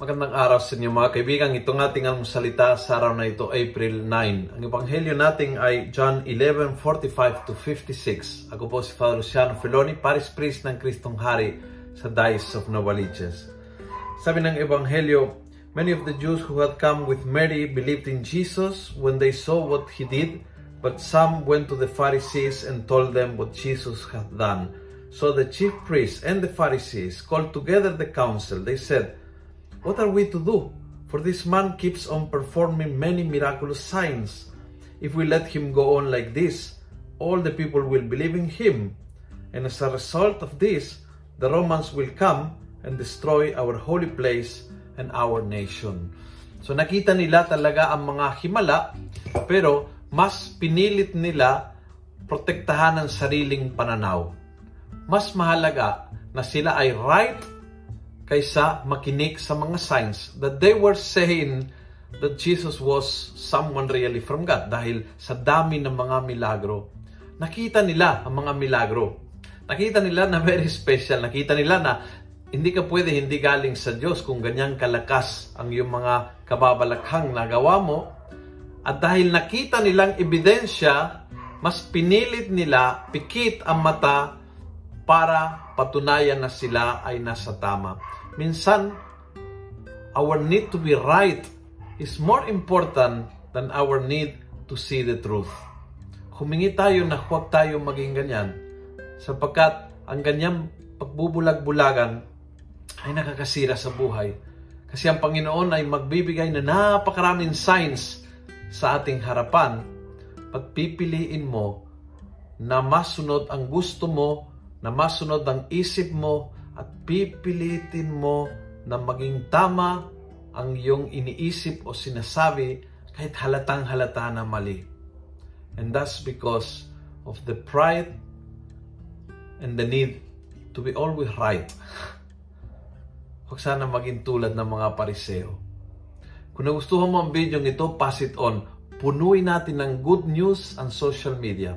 magandang araw sa inyo mga kaibigan. Itong ating salita sa araw na ito, April 9. Ang ebanghelyo natin ay John 11:45 to 56. Ako po si Father Luciano Feloni, Paris Priest ng Kristong Hari sa Diocese of Novaliches. Sabi ng ebanghelyo, many of the Jews who had come with Mary believed in Jesus when they saw what he did, but some went to the Pharisees and told them what Jesus had done. So the chief priests and the Pharisees called together the council. They said, What are we to do? For this man keeps on performing many miraculous signs. If we let him go on like this, all the people will believe in him. And as a result of this, the Romans will come and destroy our holy place and our nation. So nakita nila talaga ang mga himala, pero mas pinilit nila protektahan ang sariling pananaw. Mas mahalaga na sila ay right kaysa makinig sa mga signs that they were saying that Jesus was someone really from God dahil sa dami ng mga milagro. Nakita nila ang mga milagro. Nakita nila na very special. Nakita nila na hindi ka pwede hindi galing sa Diyos kung ganyang kalakas ang iyong mga kababalakhang nagawa mo. At dahil nakita nilang ebidensya, mas pinilit nila, pikit ang mata para patunayan na sila ay nasa tama. Minsan, our need to be right is more important than our need to see the truth. Humingi tayo na huwag tayo maging ganyan sapagkat ang ganyang pagbubulag-bulagan ay nakakasira sa buhay. Kasi ang Panginoon ay magbibigay na napakaraming signs sa ating harapan. Pagpipiliin mo na masunod ang gusto mo, na masunod ang isip mo, at pipilitin mo na maging tama ang iyong iniisip o sinasabi kahit halatang halata na mali. And that's because of the pride and the need to be always right. Huwag sana maging tulad ng mga pariseo. Kung nagustuhan mo ang video ito, pass it on. Punuin natin ng good news ang social media.